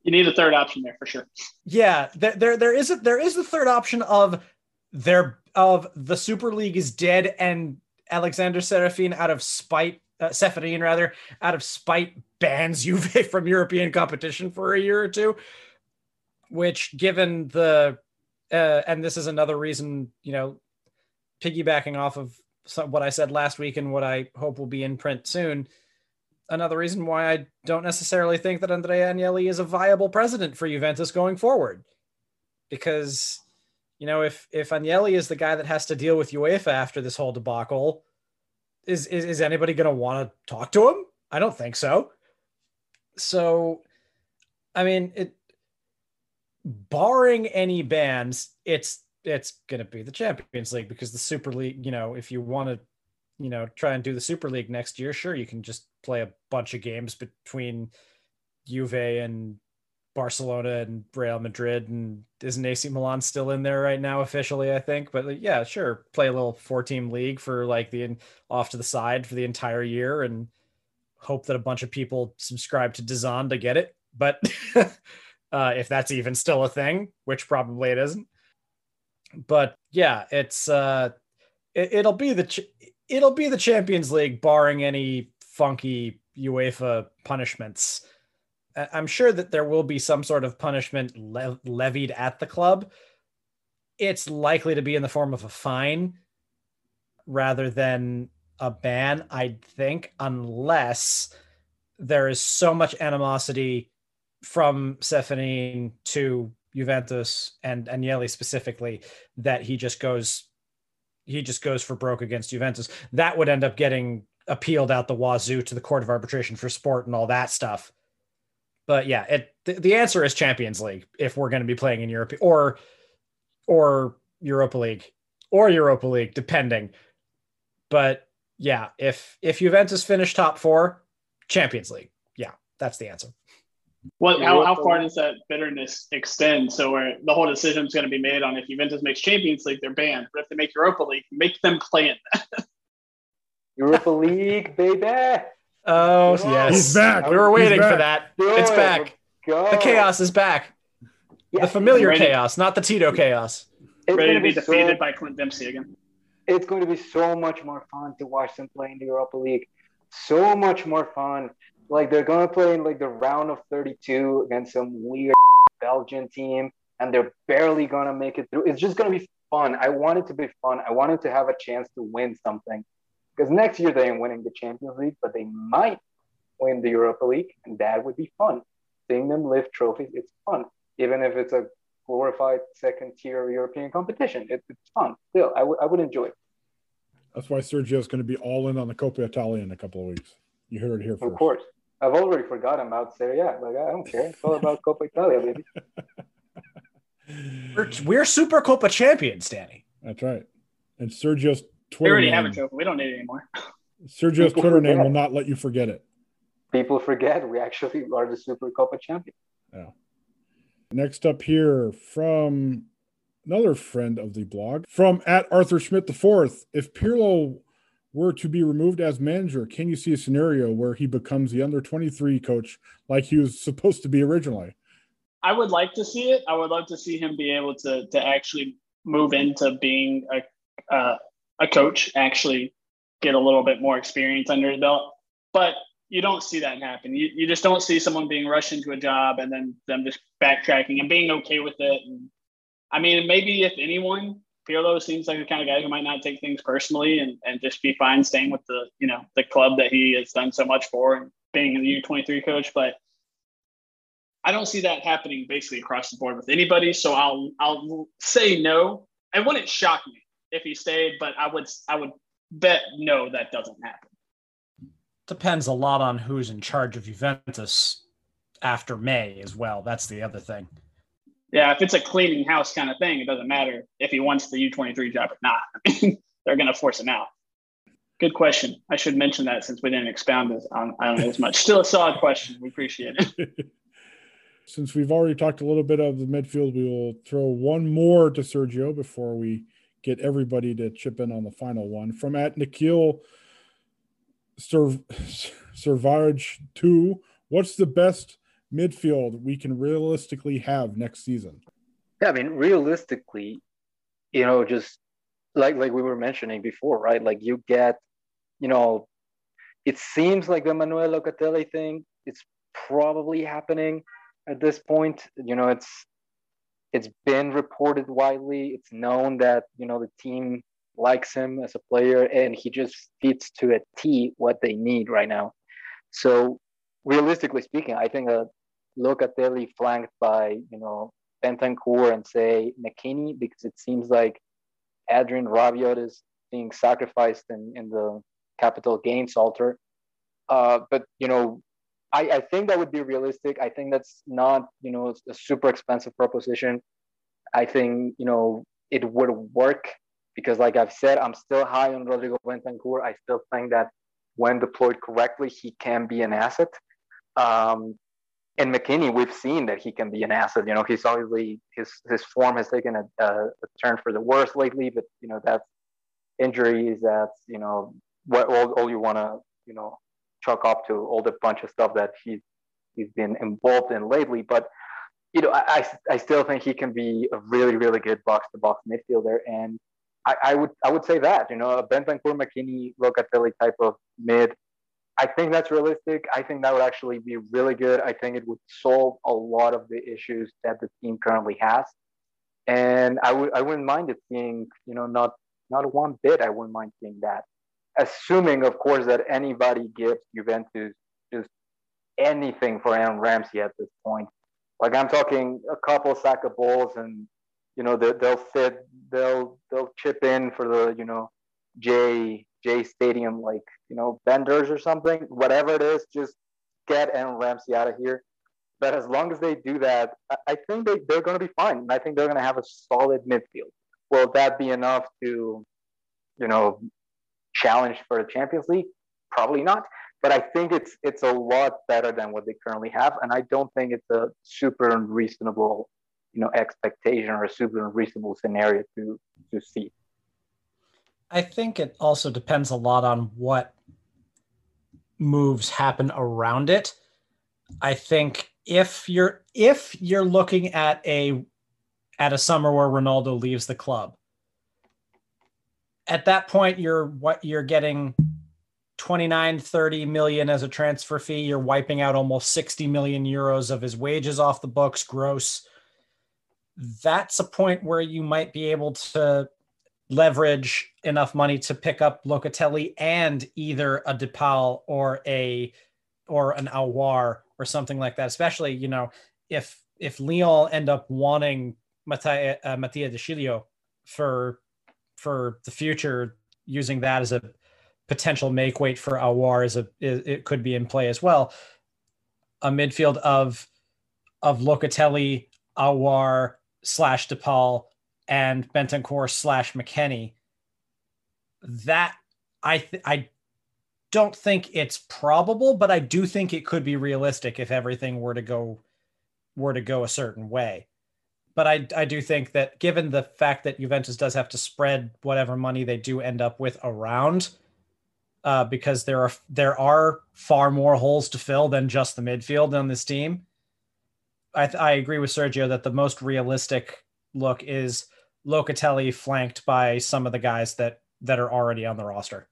E: You need a third option there for sure.
D: Yeah, there, there, there is a, there is the third option of there of the Super League is dead and Alexander Serafin out of spite, uh, Ceferin rather, out of spite bans Juve from European competition for a year or two. Which, given the, uh, and this is another reason, you know, piggybacking off of what I said last week and what I hope will be in print soon. Another reason why I don't necessarily think that Andrea Agnelli is a viable president for Juventus going forward. Because, you know, if if Agnelli is the guy that has to deal with UEFA after this whole debacle, is is, is anybody going to want to talk to him? I don't think so. So, I mean, it barring any bans, it's it's going to be the Champions League because the Super League, you know, if you want to, you know, try and do the Super League next year, sure, you can just play a bunch of games between Juve and Barcelona and Real Madrid and isn't AC Milan still in there right now officially I think? But yeah sure play a little four team league for like the off to the side for the entire year and hope that a bunch of people subscribe to DAZN to get it. But uh, if that's even still a thing which probably it isn't but yeah, it's uh, it, will be the ch- it'll be the Champions League, barring any funky UEFA punishments. I'm sure that there will be some sort of punishment le- levied at the club. It's likely to be in the form of a fine rather than a ban, I think, unless there is so much animosity from Ceferin to Juventus and Agnelli specifically that he just goes he just goes for broke against Juventus. That would end up getting appealed out the wazoo to the Court of Arbitration for Sport and all that stuff. But yeah, it the, the answer is Champions League if we're going to be playing in Europe or or Europa League or Europa League depending. But yeah, if if Juventus finish top 4, Champions League. Yeah, that's the answer.
E: What? How, how far does that bitterness extend? So where the whole decision is going to be made on if Juventus makes Champions League, they're banned. But if they make Europa League, make them play in that.
F: Europa League, baby.
D: Oh yes,
C: he's back.
D: We were waiting for that. it's back. The chaos is back. Yeah, the familiar ready, chaos, not the Tito chaos.
E: It's ready to be, be defeated so, by Clint Dempsey again.
F: It's going to be so much more fun to watch them play in the Europa League. So much more fun like they're gonna play in like the round of 32 against some weird Belgian team, and they're barely gonna make it through. It's just gonna be fun. I want it to be fun. I wanted to have a chance to win something because next year they ain't winning the Champions League, but they might win the Europa League, and that would be fun. Seeing them lift trophies, it's fun, even if it's a glorified second tier European competition. It, it's fun. Still, I, w- I would enjoy it.
C: That's why Sergio's going to be all in on the Coppa Italia in a couple of weeks. You heard it here first.
F: Of course. I've already forgotten about Serie A. Like I don't care. It's all about Coppa Italia, baby.
D: We're, we're Super Copa champions, Danny.
C: That's right. And Sergio's Twitter. We
E: already
C: name,
E: have a trophy. We don't need it anymore.
C: Sergio's People Twitter forget. name will not let you forget it.
F: People forget we actually are the Super Copa champions.
C: Yeah. Next up here from another friend of the blog from at Arthur Schmidt the fourth. If Pirlo were to be removed as manager, can you see a scenario where he becomes the under 23 coach like he was supposed to be originally?
E: I would like to see it. I would love to see him be able to to actually move into being a uh, a coach, actually get a little bit more experience under his belt. But you don't see that happen. You, you just don't see someone being rushed into a job and then them just backtracking and being okay with it. And I mean, maybe if anyone, Pirlo seems like the kind of guy who might not take things personally and, and just be fine staying with the, you know, the club that he has done so much for and being the U23 coach. But I don't see that happening basically across the board with anybody. So I'll I'll say no. It wouldn't shock me if he stayed, but I would I would bet no that doesn't happen.
D: Depends a lot on who's in charge of Juventus after May as well. That's the other thing.
E: Yeah, if it's a cleaning house kind of thing, it doesn't matter if he wants the U23 job or not. They're going to force him out. Good question. I should mention that since we didn't expound this on, on it as much. Still a solid question. We appreciate it.
C: Since we've already talked a little bit of the midfield, we will throw one more to Sergio before we get everybody to chip in on the final one. From at Nikhil Servage 2, what's the best midfield we can realistically have next season?
F: Yeah, I mean, realistically, you know, just like like we were mentioning before, right? Like you get, you know, it seems like the Manuel Locatelli thing, it's probably happening at this point. You know, it's it's been reported widely. It's known that you know the team likes him as a player, and he just fits to a T what they need right now. So, realistically speaking, I think a Locatelli flanked by you know Bentancur and say McKennie because it seems like Adrien Rabiot is being sacrificed in, in the capital gains altar. Uh, but you know, I, I think that would be realistic. I think that's not, you know, a super expensive proposition. I think, you know, it would work because, like I've said, I'm still high on Rodrigo Bentancur. I still think that when deployed correctly, he can be an asset. Um, and McKennie, we've seen that he can be an asset. You know, he's obviously his his form has taken a, a, a turn for the worse lately, but you know that's injuries. That's you know what all, all you want to you know chalk up to all the bunch of stuff that he's he's been involved in lately. But you know, I, I, I still think he can be a really really good box to box midfielder, and I, I, would I would say that you know a Bentancur McKennie Locatelli type of mid. I think that's realistic. I think that would actually be really good. I think it would solve a lot of the issues that the team currently has, and I would I wouldn't mind it being you know not not one bit. I wouldn't mind seeing that assuming, of course, that anybody gives Juventus just anything for Aaron Ramsey at this point. Like I'm talking a couple sack of balls, and you know they, they'll fit, they'll they'll chip in for the you know J J Stadium like you know vendors or something, whatever it is. Just get Aaron Ramsey out of here. But as long as they do that, I think they, they're going to be fine. I think they're going to have a solid midfield. Will that be enough to, you know, challenge for the Champions League? Probably not. But I think it's it's a lot better than what they currently have, and I don't think it's a super unreasonable, you know, expectation or a super unreasonable scenario to to see.
D: I think it also depends a lot on what moves happen around it. I think if you're if you're looking at a at a summer where Ronaldo leaves the club, at that point you're what you're getting 29 30 million as a transfer fee you're wiping out almost 60 million euros of his wages off the books gross that's a point where you might be able to leverage enough money to pick up Locatelli and either a De Paul or a or an Aouar or something like that especially you know if if Lyon end up wanting Mattia, uh, Mattia De Sciglio for for the future, using that as a potential make weight for Aouar is a it could be in play as well. A midfield of of Locatelli, Aouar slash De Paul, and Bentancur slash McKennie. That I th- I don't think it's probable, but I do think it could be realistic if everything were to go were to go a certain way.
J: but I I do think that given the fact that Juventus does have to spread whatever money they do end up with around, uh, because there are there are far more holes to fill than just the midfield on this team. I I agree with Sergio that the most realistic look is Locatelli flanked by some of the guys that that are already on the roster.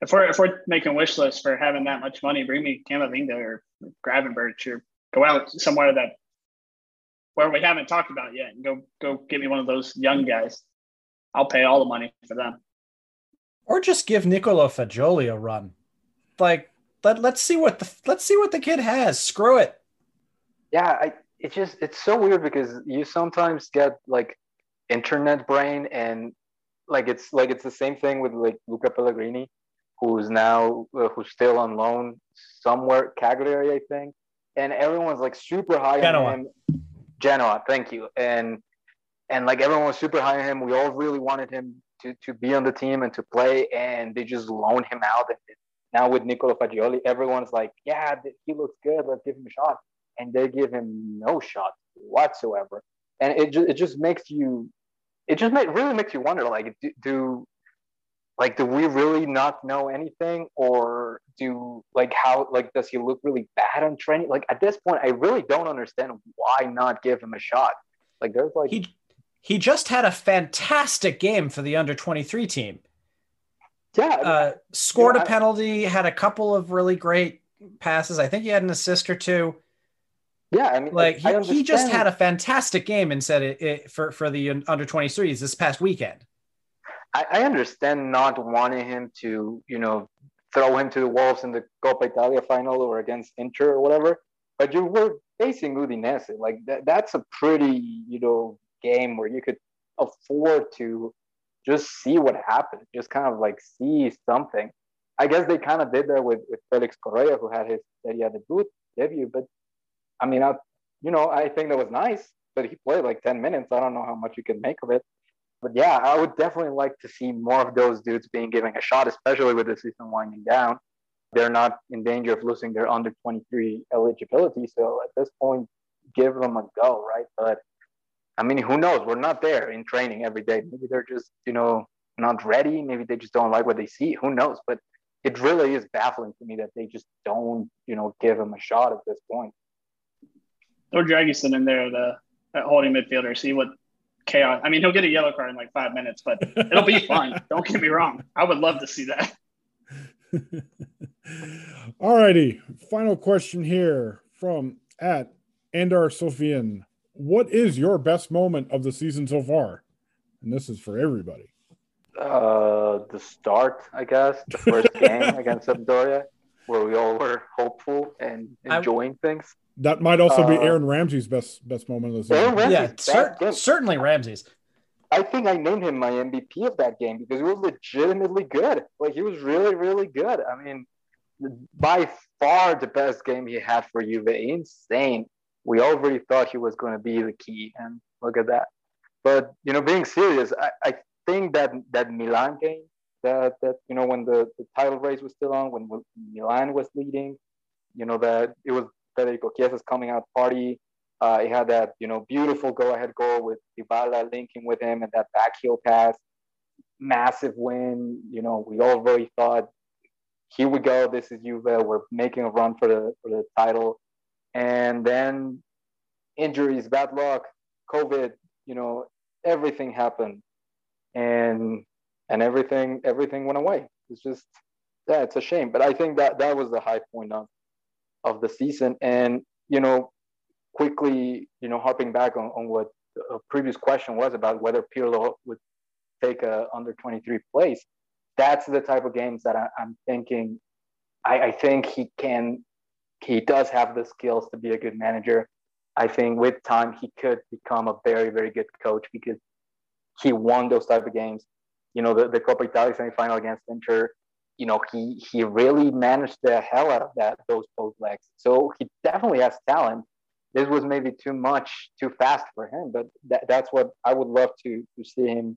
E: If we're if we're making wish lists for having that much money, bring me Camavinga or Gravenberch or go out somewhere that where we haven't talked about yet and go go get me one of those young guys. I'll pay all the money for them.
J: Or just give Nicolo Fagioli a run. Like let let's see what the let's see what the kid has. Screw it.
F: Yeah, I it just it's so weird because you sometimes get like internet brain and like it's like it's the same thing with like Luca Pellegrini, who's now uh, who's still on loan somewhere Cagliari, I think, and everyone's like super high
J: Genoa.
F: on him. Genoa, thank you, and and like everyone was super high on him. We all really wanted him to to be on the team and to play, and they just loan him out. And now with Nicolo Fagioli, everyone's like, yeah, he looks good. Let's give him a shot, and they give him no shot whatsoever. And it just it just makes you it just make, really makes you wonder like do, do like do we really not know anything? Or do like how like does he look really bad on training? Like at this point i really don't understand why not give him a shot. Like there's like
J: he he just had a fantastic game for the under 23 team.
F: Yeah.
J: Uh, scored
F: yeah,
J: a penalty had a couple of really great passes. I think he had an assist or two
F: yeah i mean
J: like
F: I
J: he, he just had a fantastic game and said it, it for for the under 23s this past weekend
F: I, I understand not wanting him to, you know, throw him to the wolves in the Coppa Italia final or against Inter or whatever. But you were facing Udinese. Like that, that's a pretty, you know, game where you could afford to just see what happened, just kind of like see something. I guess they kind of did that with, with Felix Correia, who had his Serie A debut, debut. But I mean, I, you know, I think that was nice. But he played like 10 minutes. I don't know how much you can make of it. But yeah, I would definitely like to see more of those dudes being given a shot, especially with the season winding down. They're not in danger of losing their under 23 eligibility. So at this point, give them a go, right? But I mean, who knows? We're not there in training every day. Maybe they're just, you know, not ready. Maybe they just don't like what they see. Who knows? But it really is baffling to me that they just don't, you know, give him a shot at this point.
E: Or Dragusin in there, the at holding midfielder. See what chaos. I mean, he'll get a yellow card in like five minutes, but it'll be fun. Don't get me wrong. I would love to see that.
C: All righty. Final question here from at Andar Sofian. What is your best moment of the season so far? And this is for everybody.
F: Uh, the start, I guess, the first game against Sampdoria, where we all were hopeful and enjoying things.
C: That might also be
F: Uh,
C: Aaron Ramsey's best best moment of the
F: Aaron
C: season.
F: Ramsey's
J: yeah cer- certainly ramsey's
F: I think I named him my MVP of that game because he was legitimately good. Like he was really, really good. I mean, by far the best game he had for Juve. Insane. We already thought he was going to be the key, and look at that. But you know, being serious, I, I think that that Milan game, that that you know when the, the title race was still on, when Milan was leading, you know that it was Federico Chiesa's coming out party. Uh, he had that, you know, beautiful go-ahead goal with Dybala linking with him and that back heel pass. Massive win. You know, we all really thought, here we go. This is Juve. We're making a run for the for the title. And then injuries, bad luck, COVID. You know, everything happened, and and everything everything went away. It's just yeah, it's a shame. But I think that that was the high point of of the season. And you know, quickly, you know, harping back on, on what a uh, previous question was about whether Pirlo would take a under 23 place. That's the type of games that I, am thinking. I, I think he can, he does have the skills to be a good manager. I think with time he could become a very, very good coach because he won those type of games. You know, the, the Coppa Italia semifinal against Inter, you know, he he really managed the hell out of that those both legs. So he definitely has talent. This was maybe too much, too fast for him, but that, that's what I would love to to see him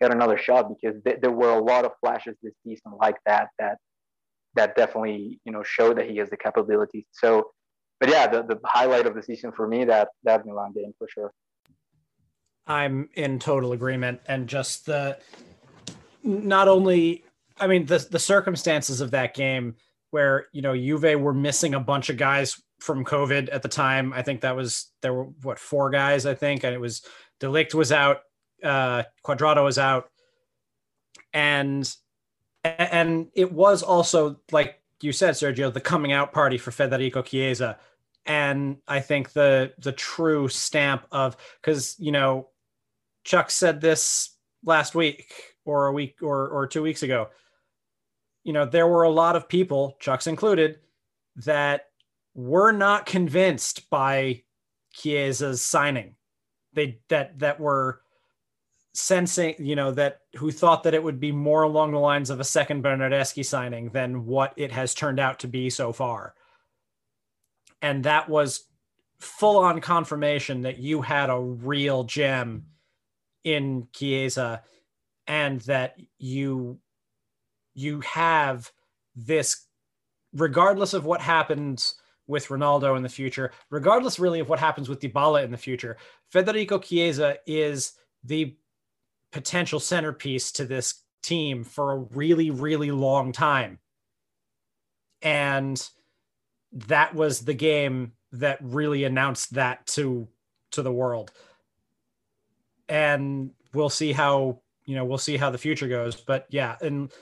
F: get another shot because th- there were a lot of flashes this season like that that that definitely you know showed that he has the capabilities. So, but yeah, the, the highlight of the season for me that that Milan game for sure.
D: I'm in total agreement, and just the not only, I mean, the the circumstances of that game where you know Juve were missing a bunch of guys from COVID at the time. I think that was there were what four guys I think, and it was De Ligt was out, uh, Cuadrado was out, and and it was also like you said, Sergio, the coming out party for Federico Chiesa, and I think the the true stamp of because you know Chuck said this last week or a week or or two weeks ago. You know, there were a lot of people, Chuck's included, that were not convinced by Chiesa's signing. They that that were sensing, you know, that who thought that it would be more along the lines of a second Bernardeschi signing than what it has turned out to be so far. And that was full on confirmation that you had a real gem in Chiesa and that you you have this regardless of what happens with Ronaldo in the future, regardless really of what happens with Dybala in the future, Federico Chiesa is the potential centerpiece to this team for a really, really long time. And that was the game that really announced that to to the world. And we'll see how, you know, we'll see how the future goes. But yeah, and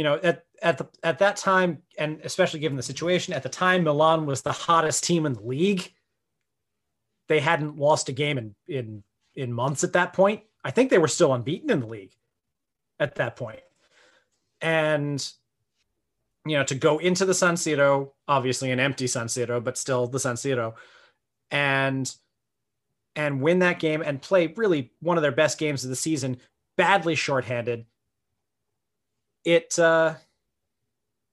D: you know, at at the at that time, and especially given the situation at the time, Milan was the hottest team in the league. They hadn't lost a game in in in months at that point. I think they were still unbeaten in the league at that point. And you know, to go into the San Siro, obviously an empty San Siro, but still the San Siro, and and win that game and play really one of their best games of the season, badly shorthanded. It uh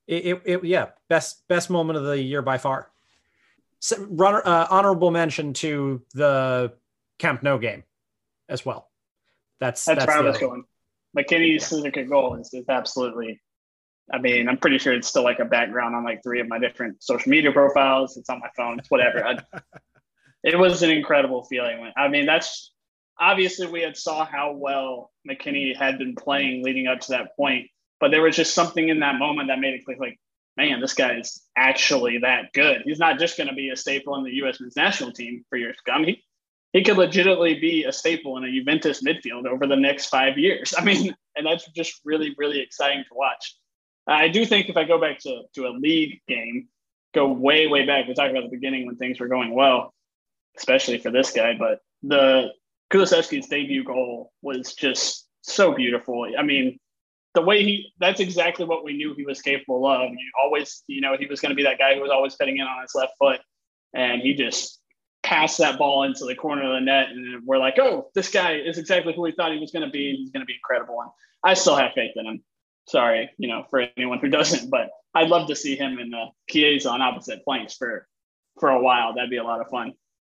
D: it, it, it yeah, best best moment of the year by far. So, runner, uh, honorable mention to the Camp Nou game as well. That's
E: that's,
D: that's
E: where I was going. McKennie's scissor kick goal is, is absolutely. I mean, I'm pretty sure it's still like a background on like three of my different social media profiles. It's on my phone. It's whatever. I, it was an incredible feeling. When, I mean, that's obviously we had saw how well McKinney had been playing leading up to that point, but there was just something in that moment that made it click. Like, man, this guy is actually that good. He's not just going to be a staple in the U.S. men's national team for years to come. He, he could legitimately be a staple in a Juventus midfield over the next five years. I mean, and that's just really, really exciting to watch. I do think if I go back to, to a league game, go way, way back, we talked about the beginning when things were going well, especially for this guy, but the Kulusevski's debut goal was just so beautiful. I mean, the way he, that's exactly what we knew he was capable of. You always, you know, he was going to be that guy who was always cutting in on his left foot. And he just passed that ball into the corner of the net. And we're like, oh, this guy is exactly who we thought he was going to be. He's going to be incredible. And I still have faith in him. Sorry, you know, for anyone who doesn't, but I'd love to see him in the Chiesa on opposite flanks for for a while. That'd be a lot of fun.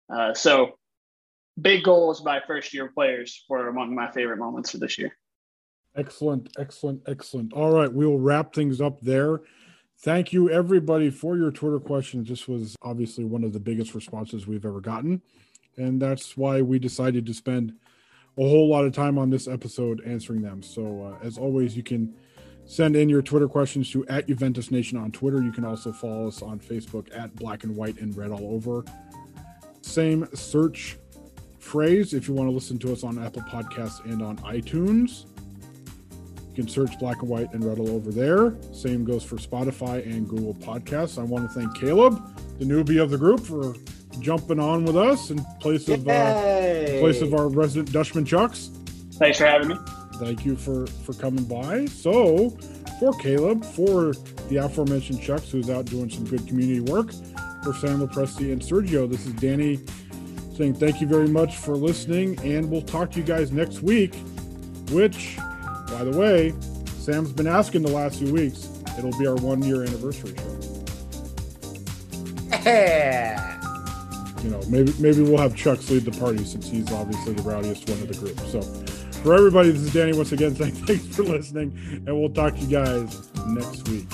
E: Uh, so big goals by first year players were among my favorite moments for this year.
C: Excellent, excellent, excellent. All right, we will wrap things up there. Thank you, everybody, for your Twitter questions. This was obviously one of the biggest responses we've ever gotten. And that's why we decided to spend a whole lot of time on this episode answering them. So, uh, as always, you can send in your Twitter questions to at Juventus Nation on Twitter. You can also follow us on Facebook at Black and White and Read All Over. Same search phrase if you want to listen to us on Apple Podcasts and on iTunes. You can search Black and White and Read Over there. Same goes for Spotify and Google Podcasts. I want to thank Caleb, the newbie of the group, for jumping on with us in place of uh, in place of our resident Dutchman Chucks.
E: Thanks for having me.
C: Thank you for for coming by. So, for Caleb, for the aforementioned Chucks, who's out doing some good community work, for Sam Lopresti and Sergio, this is Danny saying thank you very much for listening, and we'll talk to you guys next week. Which, by the way, Sam's been asking the last few weeks. It'll be our one year anniversary show. You know, maybe maybe we'll have Chucks lead the party since he's obviously the rowdiest one of the group. So, for everybody, this is Danny once again saying thanks for listening, and we'll talk to you guys next week.